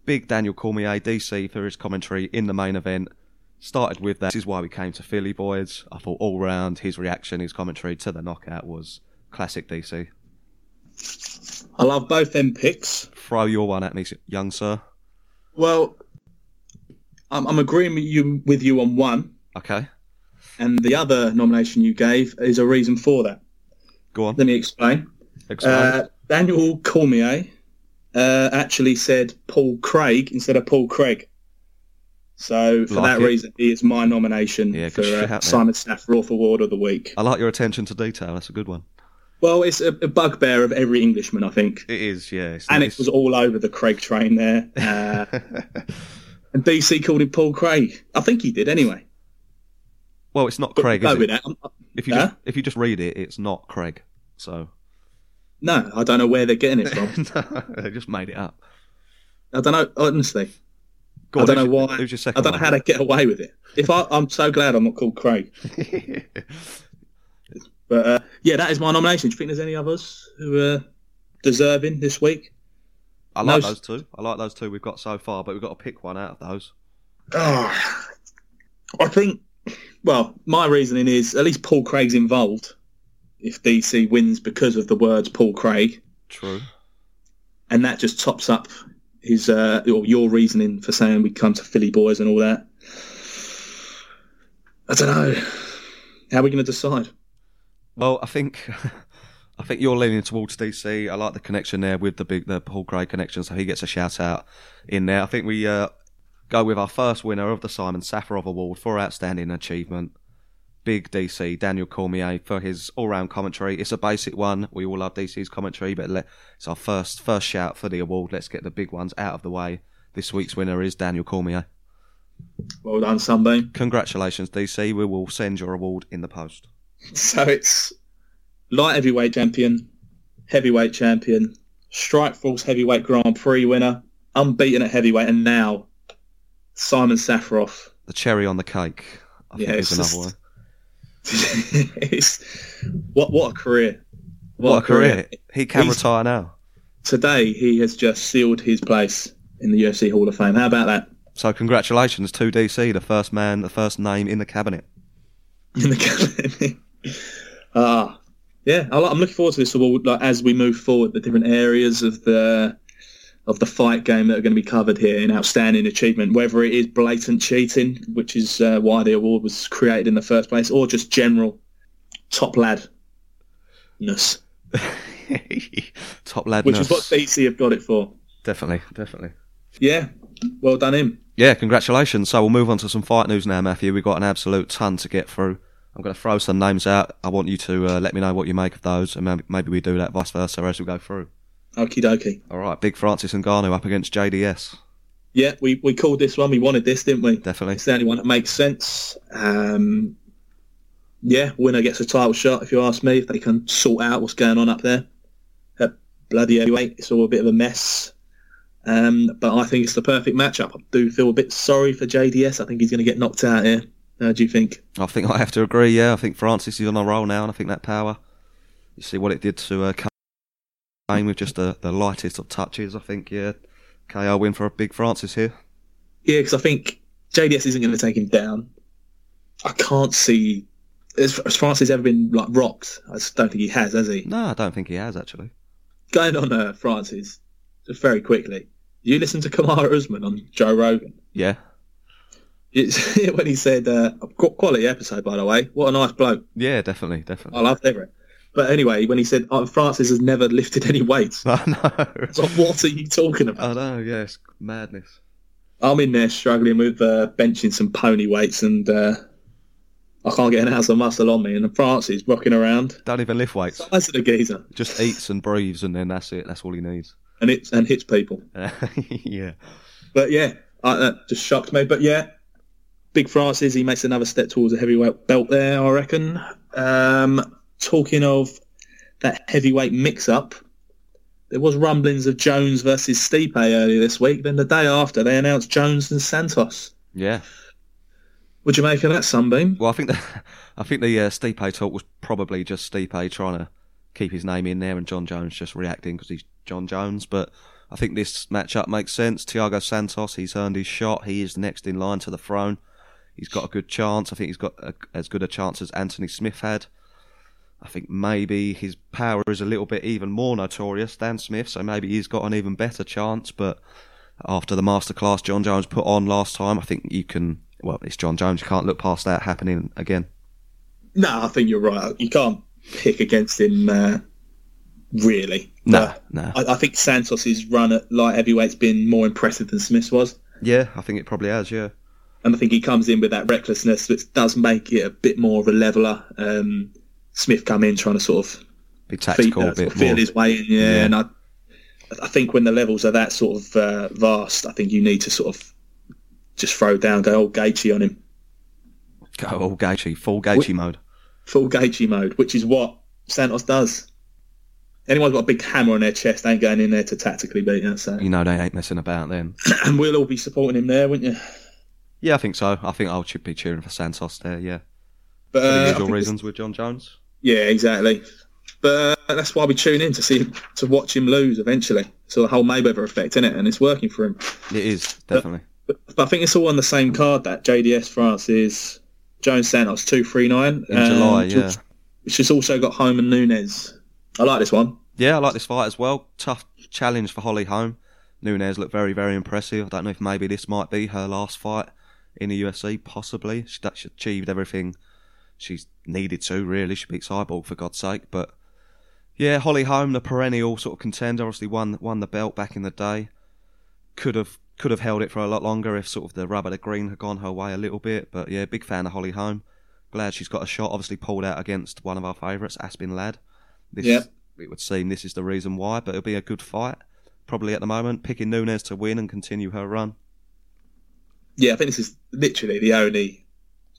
[SPEAKER 2] big Daniel Cormier, DC, for his commentary in the main event. Started with that. This is why we came to Philly, boys. I thought all round his reaction, his commentary to the knockout was classic DC.
[SPEAKER 3] I love both them picks.
[SPEAKER 2] Throw your one at me, young sir.
[SPEAKER 3] Well, I'm, I'm agreeing with you with you on one,
[SPEAKER 2] Okay,
[SPEAKER 3] and the other nomination you gave is a reason for that.
[SPEAKER 2] go on.
[SPEAKER 3] Let me explain.
[SPEAKER 2] Explain.
[SPEAKER 3] Uh, Daniel Cormier uh, actually said Paul Craig instead of Paul Craig. So for
[SPEAKER 2] Like
[SPEAKER 3] that
[SPEAKER 2] it.
[SPEAKER 3] reason, he is my nomination
[SPEAKER 2] Yeah,
[SPEAKER 3] for uh. Simon Safarov Award of the Week.
[SPEAKER 2] I like your attention to detail. That's a good one.
[SPEAKER 3] Well, it's a, a bugbear of every Englishman, I think.
[SPEAKER 2] It is, yeah.
[SPEAKER 3] And it was all over the Craig train there. Uh, and DC called him Paul Craig. I think he did anyway.
[SPEAKER 2] well, it's not Craig, is it? If you
[SPEAKER 3] Huh?
[SPEAKER 2] just if you just read it, it's not Craig. So
[SPEAKER 3] No, I don't know where they're getting it from.
[SPEAKER 2] they just made it up.
[SPEAKER 3] I don't know, honestly.
[SPEAKER 2] Go
[SPEAKER 3] I don't know
[SPEAKER 2] your-
[SPEAKER 3] why. I don't know how they get away with it. If I, I'm so glad I'm not called Craig. But uh, yeah, that is my nomination. Do you think there's any others who are deserving this week?
[SPEAKER 2] I like
[SPEAKER 3] No,
[SPEAKER 2] those two. I like those two we've got so far, but we've got to pick one out of those.
[SPEAKER 3] Oh, I think. Well, my reasoning is at least Paul Craig's involved. If DC wins because of the words Paul Craig,
[SPEAKER 2] True.
[SPEAKER 3] and that just tops up his uh, or your reasoning for saying we come to Philly boys and all that. I don't know. How are we going to decide?
[SPEAKER 2] Well, I think I think you're leaning towards DC. I like the connection there with the big the Paul Gray connection, so he gets a shout out in there. I think we uh, go with our first winner of the Simon Safarov Award for outstanding achievement. Big DC Daniel Cormier for his all round commentary. It's a basic one. We all love DC's commentary, but let, it's our first first shout for the award. Let's get the big ones out of the way. This week's winner is Daniel Cormier.
[SPEAKER 3] Well done, Sunbeam.
[SPEAKER 2] Congratulations, DC. We will send your award in the post.
[SPEAKER 3] So it's light heavyweight champion, heavyweight champion, Strikeforce heavyweight Grand Prix winner, unbeaten at heavyweight, and now Simon Safarov.
[SPEAKER 2] The cherry on the cake. I think
[SPEAKER 3] Yeah,
[SPEAKER 2] is
[SPEAKER 3] it's
[SPEAKER 2] another one.
[SPEAKER 3] it's, what what a career!
[SPEAKER 2] What, a career. He can
[SPEAKER 3] He's-
[SPEAKER 2] retire now.
[SPEAKER 3] Today he has just sealed his place in the UFC Hall of Fame. How about that?
[SPEAKER 2] So congratulations to DC, the first man, the first name in the cabinet.
[SPEAKER 3] in the cabinet. Ah, yeah, I, I'm looking forward to this award. Like as we move forward, the different areas of the of the fight game that are going to be covered here in outstanding achievement, whether it is blatant cheating, which is uh, why the award was created in the first place, or just general top ladness,
[SPEAKER 2] Top lad.
[SPEAKER 3] which is what DC have got it for.
[SPEAKER 2] Definitely, definitely.
[SPEAKER 3] Yeah, well done him.
[SPEAKER 2] Yeah, congratulations. So we'll move on to some fight news now, Matthew. We've got an absolute ton to get through. I'm going to throw some names out. I want you to uh, let me know what you make of those, and maybe, we do that vice versa as we go through.
[SPEAKER 3] Okie dokie.
[SPEAKER 2] All right, Big Francis and Ngannou up against JDS.
[SPEAKER 3] Yeah, we, we called this one. We wanted this, didn't we?
[SPEAKER 2] Definitely.
[SPEAKER 3] It's the only one that makes sense. Um, yeah, winner gets a title shot. If you ask me, if they can sort out what's going on up there at bloody heavyweight, it's all a bit of a mess. Um, but I think it's the perfect matchup. I do feel a bit sorry for JDS. I think he's going to get knocked out here. How do you think?
[SPEAKER 2] I think I have to agree. Yeah, I think Francis is on a roll now, and I think that power. You see what it did to uh, Kane with just the, the lightest of touches. I think yeah, KO win for a big Francis here.
[SPEAKER 3] Yeah, because I think JDS isn't going to take him down. I can't see. Has, has Francis ever been like rocked? I just don't think he has, has he?
[SPEAKER 2] No, I don't think he has actually.
[SPEAKER 3] going on uh, Francis, just very quickly, you listen to Kamaru Usman on Joe Rogan.
[SPEAKER 2] Yeah,
[SPEAKER 3] It's when he said, uh, quality episode, by the way. What a nice bloke.
[SPEAKER 2] yeah, definitely, definitely.
[SPEAKER 3] I loved it. But anyway, when he said, oh, Francis has never lifted any weights.
[SPEAKER 2] I know.
[SPEAKER 3] So what are you talking about?
[SPEAKER 2] I know. Yes, madness.
[SPEAKER 3] I'm in there struggling with uh, benching some pony weights and uh, I can't get an ounce of muscle on me. And Francis rocking around.
[SPEAKER 2] Don't even lift weights.
[SPEAKER 3] Size of the geezer.
[SPEAKER 2] Just eats and breathes, and then that's it. That's all he needs.
[SPEAKER 3] And, it's, and hits people.
[SPEAKER 2] yeah.
[SPEAKER 3] But yeah, I, that just shocked me. But yeah, Big Francis, he makes another step towards a heavyweight belt there, I reckon. Um, talking of that heavyweight mix-up, there was rumblings of Jones versus Stipe earlier this week. Then the day after, they announced Jones and Santos.
[SPEAKER 2] Yeah.
[SPEAKER 3] Would you make of that, Sunbeam?
[SPEAKER 2] Well, I think the I think the uh, Stipe talk was probably just Stipe trying to keep his name in there, and Jon Jones just reacting because he's Jon Jones. But I think this matchup makes sense. Thiago Santos, he's earned his shot. He is next in line to the throne. He's got a good chance. I think he's got a, as good a chance as Anthony Smith had. I think maybe his power is a little bit even more notorious than Smith, so maybe he's got an even better chance. But after the masterclass Jon Jones put on last time, I think you can. Well, it's Jon Jones. You can't look past that happening again.
[SPEAKER 3] No, I think you're right. You can't pick against him, uh, really.
[SPEAKER 2] No,
[SPEAKER 3] But
[SPEAKER 2] no.
[SPEAKER 3] I, I think Santos's run at light heavyweight's been more impressive than Smith's was.
[SPEAKER 2] Yeah, I think it probably has. Yeah,
[SPEAKER 3] and I think he comes in with that recklessness, which does make it a bit more of a leveler. Um, Smith come in trying to sort of
[SPEAKER 2] be
[SPEAKER 3] feed,
[SPEAKER 2] tactical
[SPEAKER 3] uh,
[SPEAKER 2] a bit
[SPEAKER 3] feel
[SPEAKER 2] more.
[SPEAKER 3] his way in, yeah.
[SPEAKER 2] Yeah.
[SPEAKER 3] And I, I think when the levels are that sort of uh, vast, I think you need to sort of just throw down, go old Gaethje on him,
[SPEAKER 2] Go all Gaethje, full Gaethje mode.
[SPEAKER 3] full Gaethje mode, which is what Santos does. Anyone's got a big hammer on their chest ain't going in there to tactically beat you. So,
[SPEAKER 2] You know they ain't messing about then.
[SPEAKER 3] and we'll all be supporting him there, wouldn't you?
[SPEAKER 2] Yeah, I think so. I think I'll be cheering for Santos there. Yeah,
[SPEAKER 3] But
[SPEAKER 2] for
[SPEAKER 3] uh,
[SPEAKER 2] the usual reasons with Jon Jones.
[SPEAKER 3] Yeah, exactly. But uh, that's why we tune in to see to watch him lose eventually. So the whole Mayweather effect in it, and it's working for him.
[SPEAKER 2] It is definitely.
[SPEAKER 3] But, but I think it's all on the same card. That JDS Francis Jones Santos two three nine
[SPEAKER 2] In July, yeah.
[SPEAKER 3] Which has also got Holm and Nunes. I like this one.
[SPEAKER 2] Yeah, I like this fight as well. Tough challenge for Holly Holm. Nunes looked very, very impressive. I don't know if maybe this might be her last fight in the UFC, possibly. She, that she achieved everything she's needed to, really. She beat Cyborg, for God's sake. But Yeah, Holly Holm, the perennial sort of contender, obviously won won the belt back in the day. Could have could have held it for a lot longer if sort of the rubber the green had gone her way a little bit. But yeah, big fan of Holly Holm. Glad she's got a shot. Obviously pulled out against one of our favourites, Aspen Ladd. This,
[SPEAKER 3] Yep.
[SPEAKER 2] It would seem this is the reason why, but it'll be a good fight. Probably at the moment, picking Nunes to win and continue her run.
[SPEAKER 3] Yeah, I think this is literally the only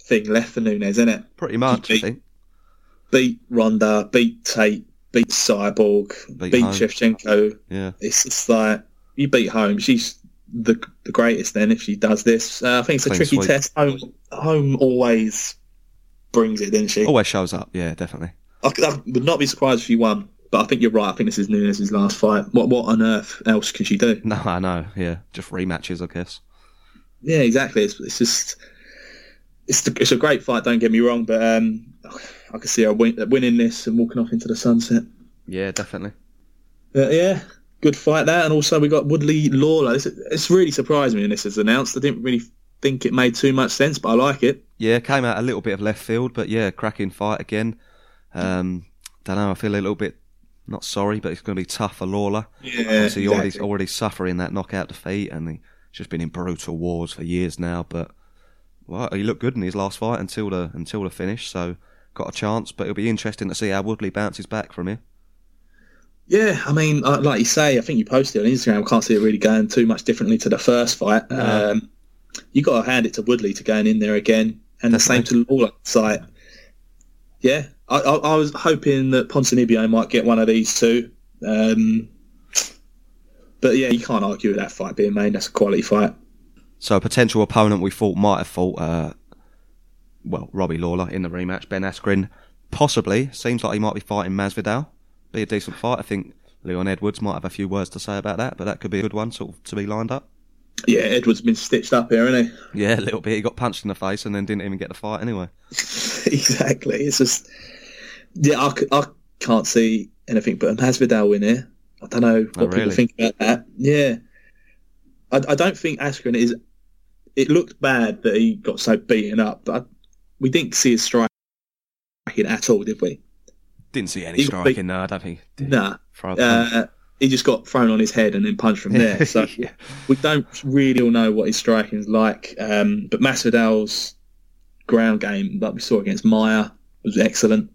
[SPEAKER 3] thing left for Nunes, isn't it?
[SPEAKER 2] Pretty much, I
[SPEAKER 3] Beat-
[SPEAKER 2] think.
[SPEAKER 3] Beat Ronda, beat Tate, beat Cyborg,
[SPEAKER 2] Beat
[SPEAKER 3] beat, Shevchenko.
[SPEAKER 2] Yeah.
[SPEAKER 3] It's just like you beat Holm. She's the the greatest. Then if she does this, uh, I think it's a
[SPEAKER 2] Clean
[SPEAKER 3] tricky
[SPEAKER 2] sweep.
[SPEAKER 3] test. Holm Holm always brings it, didn't she?
[SPEAKER 2] Always shows up. Yeah, definitely.
[SPEAKER 3] I, I would not be surprised if she won. But I think you're right. I think this is Nunes' last fight. What what on earth else can she do?
[SPEAKER 2] No, I know. Yeah, just rematches, I guess.
[SPEAKER 3] Yeah, exactly. It's, it's just it's the, it's a great fight. Don't get me wrong, but um, I can see her win, winning this and walking off into the sunset.
[SPEAKER 2] Yeah, definitely.
[SPEAKER 3] But yeah, good fight there. And also we got Woodley Lawler. It's, it's really surprised me when this is announced. I didn't really think it made too much sense, but I like it.
[SPEAKER 2] Yeah, came out a little bit of left field, but yeah, cracking fight again. Um, don't know. I feel a little bit not sorry, but it's going to be tough for Lawler.
[SPEAKER 3] Yeah,
[SPEAKER 2] Obviously, already
[SPEAKER 3] exactly.
[SPEAKER 2] already suffering that knockout defeat, and he's just been in brutal wars for years now. But well, he looked good in his last fight until the until the finish, so got a chance. But it'll be interesting to see how Woodley bounces back from here.
[SPEAKER 3] Yeah, I mean, uh, like you say, I think you posted on Instagram. I can't see it really going too much differently to the first fight.
[SPEAKER 2] No.
[SPEAKER 3] Um, you got to hand it to Woodley to going in there again, and the same to Lawler. Like, yeah, I, I, I was hoping that Ponzinibbio might get one of these two. Um, but yeah, you can't argue with that fight being made. That's a quality fight.
[SPEAKER 2] So a potential opponent we thought might have fought, uh, well, Robbie Lawler in the rematch, Ben Askren. Possibly. Seems like he might be fighting Masvidal. Be a decent fight. I think Leon Edwards might have a few words to say about that, but that could be a good one sort of to be lined up.
[SPEAKER 3] Yeah, Edwards been stitched up here, hasn't he?
[SPEAKER 2] Yeah, a little bit. He got punched in the face and then didn't even get the fight anyway.
[SPEAKER 3] exactly. It's just, yeah, I can't see anything but a Masvidal win here. I don't know what
[SPEAKER 2] Oh, really?
[SPEAKER 3] people think about that. Yeah, I, I don't think Askren is. It looked bad that he got so beaten up, but I, we didn't see his striking at all, did we?
[SPEAKER 2] Didn't see any
[SPEAKER 3] He
[SPEAKER 2] striking. No, I don't think. he.
[SPEAKER 3] Nah.
[SPEAKER 2] Throw a punch.
[SPEAKER 3] Uh, he just got thrown on his head and then punched from there. So
[SPEAKER 2] Yeah.
[SPEAKER 3] we don't really all know what his striking is like. Um, but Masvidal's ground game, like we saw against Maia, was excellent.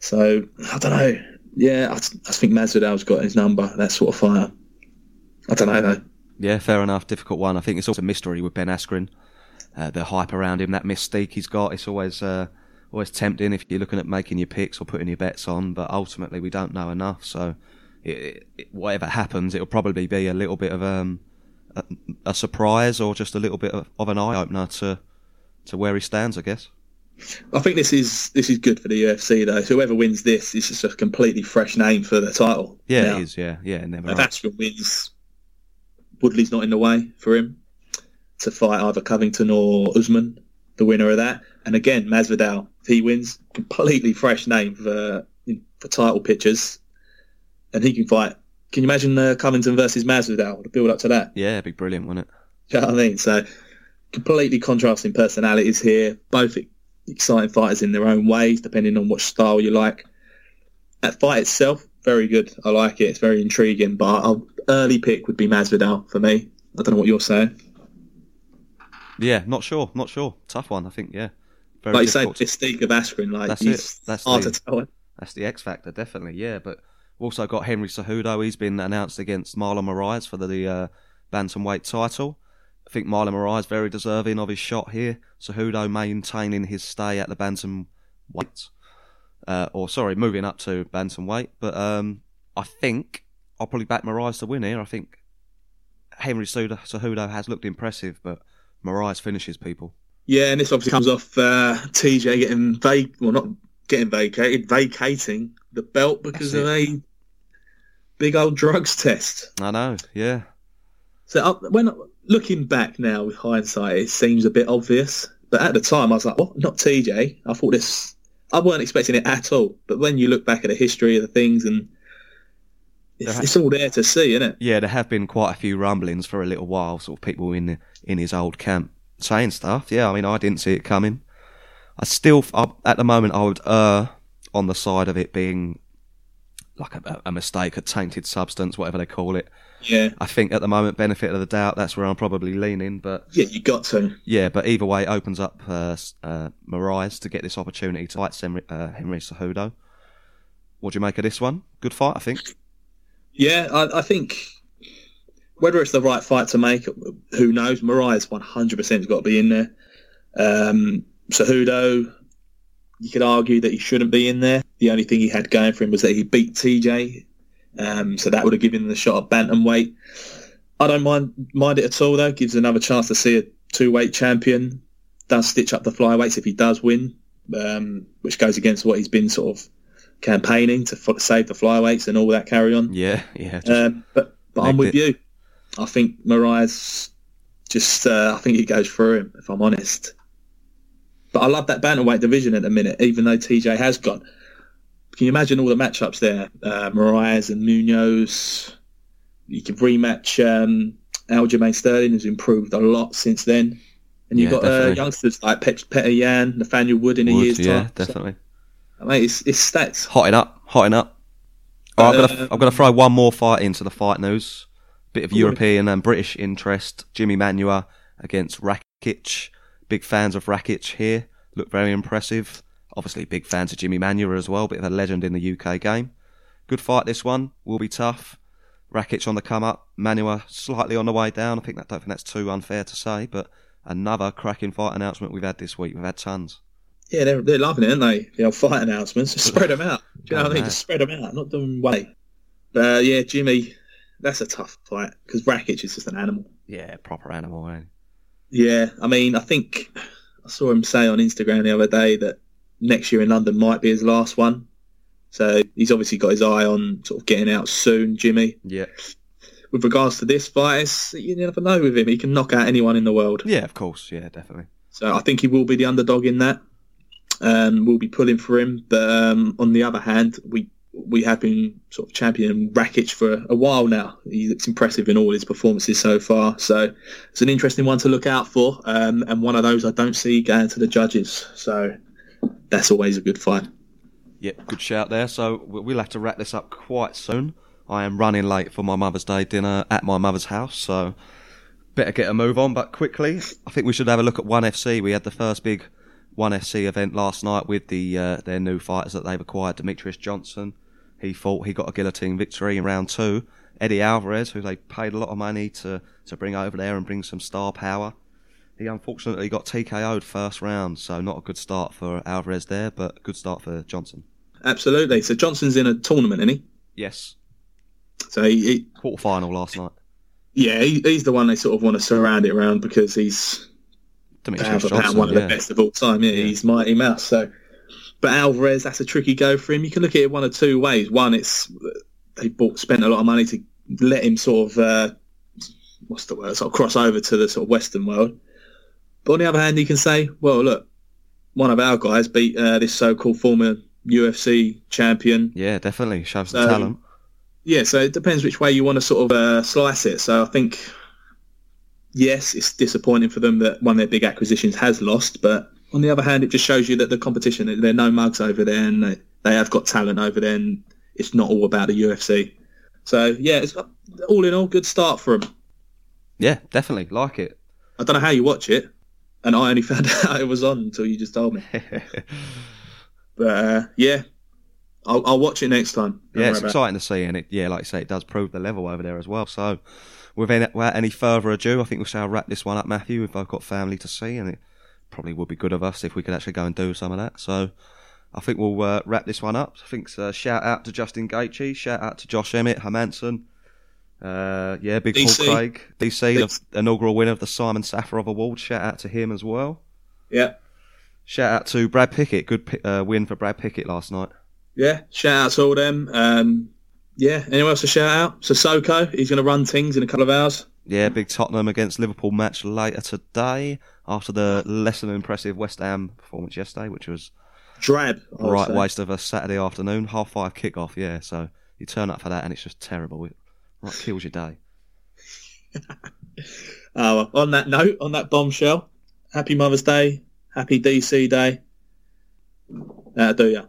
[SPEAKER 3] So I don't know. Yeah, I, I think Masvidal's got his number. That sort of fighter. I don't know though.
[SPEAKER 2] Yeah, fair enough. Difficult one. I think it's also a mystery with Ben Askren. Uh, the hype around him, that mystique he's got, it's always uh, always tempting if you're looking at making your picks or putting your bets on. But ultimately, we don't know enough. So, it, it, whatever happens, it'll probably be a little bit of um, a, a surprise or just a little bit of, of an eye opener to to where he stands, I guess.
[SPEAKER 3] I think this is this is good for the UFC though. So whoever wins this is just a completely fresh name for the title.
[SPEAKER 2] Yeah,
[SPEAKER 3] Now,
[SPEAKER 2] it is. Yeah, yeah, never.
[SPEAKER 3] If. Askren wins, Woodley's not in the way for him to fight either Covington or Usman, the winner of that. And again, Masvidal, if he wins, completely fresh name for for title pictures, and he can fight. Can you imagine uh, Covington versus Masvidal? The build up to that.
[SPEAKER 2] Yeah, it'd be brilliant, wouldn't it?
[SPEAKER 3] Do you know what I mean? So completely contrasting personalities here. Both exciting fighters in their own ways, depending on what style you like. That fight itself, very good. I like it. It's very intriguing. But our early pick would be Masvidal for me. I don't know what you're saying.
[SPEAKER 2] Yeah, not sure, not sure. Tough one, I think. Yeah, very
[SPEAKER 3] Like you say,
[SPEAKER 2] to-
[SPEAKER 3] mystique of Askren, like
[SPEAKER 2] That's it. That's
[SPEAKER 3] hard
[SPEAKER 2] the-
[SPEAKER 3] to tell.
[SPEAKER 2] That's the X factor, definitely. Yeah, but we've also got Henry Cejudo. He's been announced against Marlon Moraes for the uh, bantamweight title. I think Marlon Moraes very deserving of his shot here. Cejudo maintaining his stay at the bantamweight, uh, or sorry, moving up to bantam weight. But um, I think I'll probably back Moraes to win here. I think Henry Cejudo, has looked impressive, but Moraes finishes people.
[SPEAKER 3] Yeah, and this obviously comes off uh, TJ getting vac well, not getting vacated, vacating the belt because
[SPEAKER 2] That's
[SPEAKER 3] of a big old drugs test.
[SPEAKER 2] I know. Yeah.
[SPEAKER 3] So uh, when looking back now with hindsight, it seems a bit obvious. But at the time, I was like, "What? Not TJ?" I thought this. I weren't expecting it at all. But when you look back at the history of the things, and it's,
[SPEAKER 2] ha-
[SPEAKER 3] it's all there to see, isn't it?
[SPEAKER 2] Yeah, there have been quite a few rumblings for a little while, sort of people in in his old camp saying stuff. Yeah, I mean, I didn't see it coming. I still, I, at the moment, I would err on the side of it being like a, a mistake, a tainted substance, whatever they call it.
[SPEAKER 3] Yeah,
[SPEAKER 2] I think at the moment, benefit of the doubt, that's where I'm probably leaning. But
[SPEAKER 3] yeah, you got to.
[SPEAKER 2] yeah, but either way, it opens up uh, uh, Moraes to get this opportunity to fight Henry, uh, Henry Cejudo. What do you make of this one? Good fight, I think.
[SPEAKER 3] Yeah, I, I think whether it's the right fight to make, who knows? Moraes 100% has got to be in there. Um, Cejudo, you could argue that he shouldn't be in there. The only thing he had going for him was that he beat TJ, um, so that would have given him the shot at bantamweight. I don't mind mind it at all though. Gives another chance to see a two weight champion. Does stitch up the flyweights if he does win, um, which goes against what he's been sort of campaigning to f- save the flyweights and all that carry on.
[SPEAKER 2] Yeah, yeah.
[SPEAKER 3] Um, but but I'm with
[SPEAKER 2] it.
[SPEAKER 3] you. I think Moraes just. Uh, I think it goes through him. If I'm honest. But I love that bantamweight division at the minute, even though TJ has gone. Can you imagine all the matchups there? Uh, Moraes and Munoz. You could rematch um, Aljamain Sterling, who's improved a lot since then. And you've
[SPEAKER 2] Yeah,
[SPEAKER 3] got uh, youngsters like Pet- Petr Yan, Nathaniel Wood in a
[SPEAKER 2] Wood,
[SPEAKER 3] year's
[SPEAKER 2] yeah,
[SPEAKER 3] time.
[SPEAKER 2] definitely.
[SPEAKER 3] So, mate, it's, it's stats.
[SPEAKER 2] Hotting up, hotting up. Oh, I'm
[SPEAKER 3] Uh,
[SPEAKER 2] gonna, I'm gonna throw one more fight into the fight news. Bit of. European and British interest. Jimi Manuwa against Rakic. Big fans of Rakic here. Look very impressive. Obviously, big fans of Jimi Manuwa as well. Bit of a legend in the UK game. Good fight. This one will be tough. Rakic on the come up. Manuwa slightly on the way down. I think that don't think that's too unfair to say, but another cracking fight announcement we've had this week. We've had tons.
[SPEAKER 3] Yeah, they're, they're loving it, aren't they? The old fight announcements. Just spread them out. Do you know what I mean?
[SPEAKER 2] mad.
[SPEAKER 3] Just spread them out. Not doing way. But uh, yeah, Jimmy, that's a tough fight because Rakic is just an animal.
[SPEAKER 2] Yeah, proper animal. Eh?
[SPEAKER 3] Yeah, I mean, I think I saw him say on Instagram the other day that next year in London might be his last one. So he's obviously got his eye on sort of getting out soon, Jimmy.
[SPEAKER 2] Yeah.
[SPEAKER 3] With regards to this fight, you never know with him. He can knock out anyone in the world.
[SPEAKER 2] Yeah, of course. Yeah, definitely.
[SPEAKER 3] So I think he will be the underdog in that. Um, we'll be pulling for him. But um, on the other hand, we we have been sort of championing Rakic for a while now. He looks impressive in all his performances so far. So it's an interesting one to look out for, um, and one of those I don't see going to the judges. So that's always a good fight.
[SPEAKER 2] Yep, good shout there. So we- we'll have to wrap this up quite soon. I am running late for my Mother's Day dinner at my mother's house, so better get a move on. But quickly, I think we should have a look at One FC. We had the first big One FC event last night with the uh, their new fighters that they've acquired. Demetrious Johnson, he fought, he got a guillotine victory in round two. Eddie Alvarez, who they paid a lot of money to to bring over there and bring some star power. He unfortunately got TKO'd first round, so not a good start for Alvarez there, but good start for Johnson.
[SPEAKER 3] Absolutely. So Johnson's in a tournament, isn't he?
[SPEAKER 2] Yes,
[SPEAKER 3] So he, he
[SPEAKER 2] quarter final last night.
[SPEAKER 3] yeah, he, he's the one they sort of want to surround it around because he's
[SPEAKER 2] Demetrious
[SPEAKER 3] pound for pound,
[SPEAKER 2] Johnson,
[SPEAKER 3] one of
[SPEAKER 2] yeah.
[SPEAKER 3] the best of all time. Yeah, he's mighty mouse. So, but Alvarez, that's a tricky go for him. You can look at it one of two ways. One, it's they bought spent a lot of money to let him sort of uh, what's the word, sort of cross over to the sort of Western world. But on the other hand, you can say, well, look, one of our guys beat uh, this so-called former UFC champion.
[SPEAKER 2] Yeah, definitely shows the
[SPEAKER 3] So-
[SPEAKER 2] talent.
[SPEAKER 3] Yeah, so it depends which way you want to sort of uh, slice it. So I think, yes, it's disappointing for them that one of their big acquisitions has lost, but on the other hand, it just shows you that the competition, there are no mugs over there, and they, they have got talent over there, and it's not all about the UFC. So yeah, it's all in all, good start for them.
[SPEAKER 2] Yeah, definitely like it.
[SPEAKER 3] I don't know how you watch it, and I only found out it was on until you just told me. But uh, yeah, I'll, I'll watch it next time.
[SPEAKER 2] Yeah, it's
[SPEAKER 3] it.
[SPEAKER 2] exciting to see, and it yeah, like you say, it does prove the level over there as well. So, without any further ado, I think we shall wrap this one up, Matthew. We've both got family to see, and it probably would be good of us if we could actually go and do some of that. So, I think we'll uh, wrap this one up. I think uh, shout out to Justin Gaethje, shout out to Josh Emmett, Hermansson. Uh, yeah, big
[SPEAKER 3] DC.
[SPEAKER 2] Paul Craig, DC, the inaugural winner of the Simon Safarov Award. Shout out to him as well.
[SPEAKER 3] Yeah,
[SPEAKER 2] Shout out to Brad Pickett. Good uh, win for Brad Pickett last night.
[SPEAKER 3] yeah. Shout out to all them. Um, yeah, anyone else to shout out? Sissoko, he's going to run things in a couple of hours.
[SPEAKER 2] Yeah, big Tottenham against Liverpool match later today after the less than impressive West Ham performance yesterday, which was
[SPEAKER 3] Drab. I
[SPEAKER 2] a
[SPEAKER 3] would
[SPEAKER 2] right waste of a Saturday afternoon, half five kickoff. Yeah, so you turn up for that and it's just terrible. It right kills your day.
[SPEAKER 3] Well, uh, on that note, on that bombshell, happy Mother's Day, happy DC Day. That'll do ya.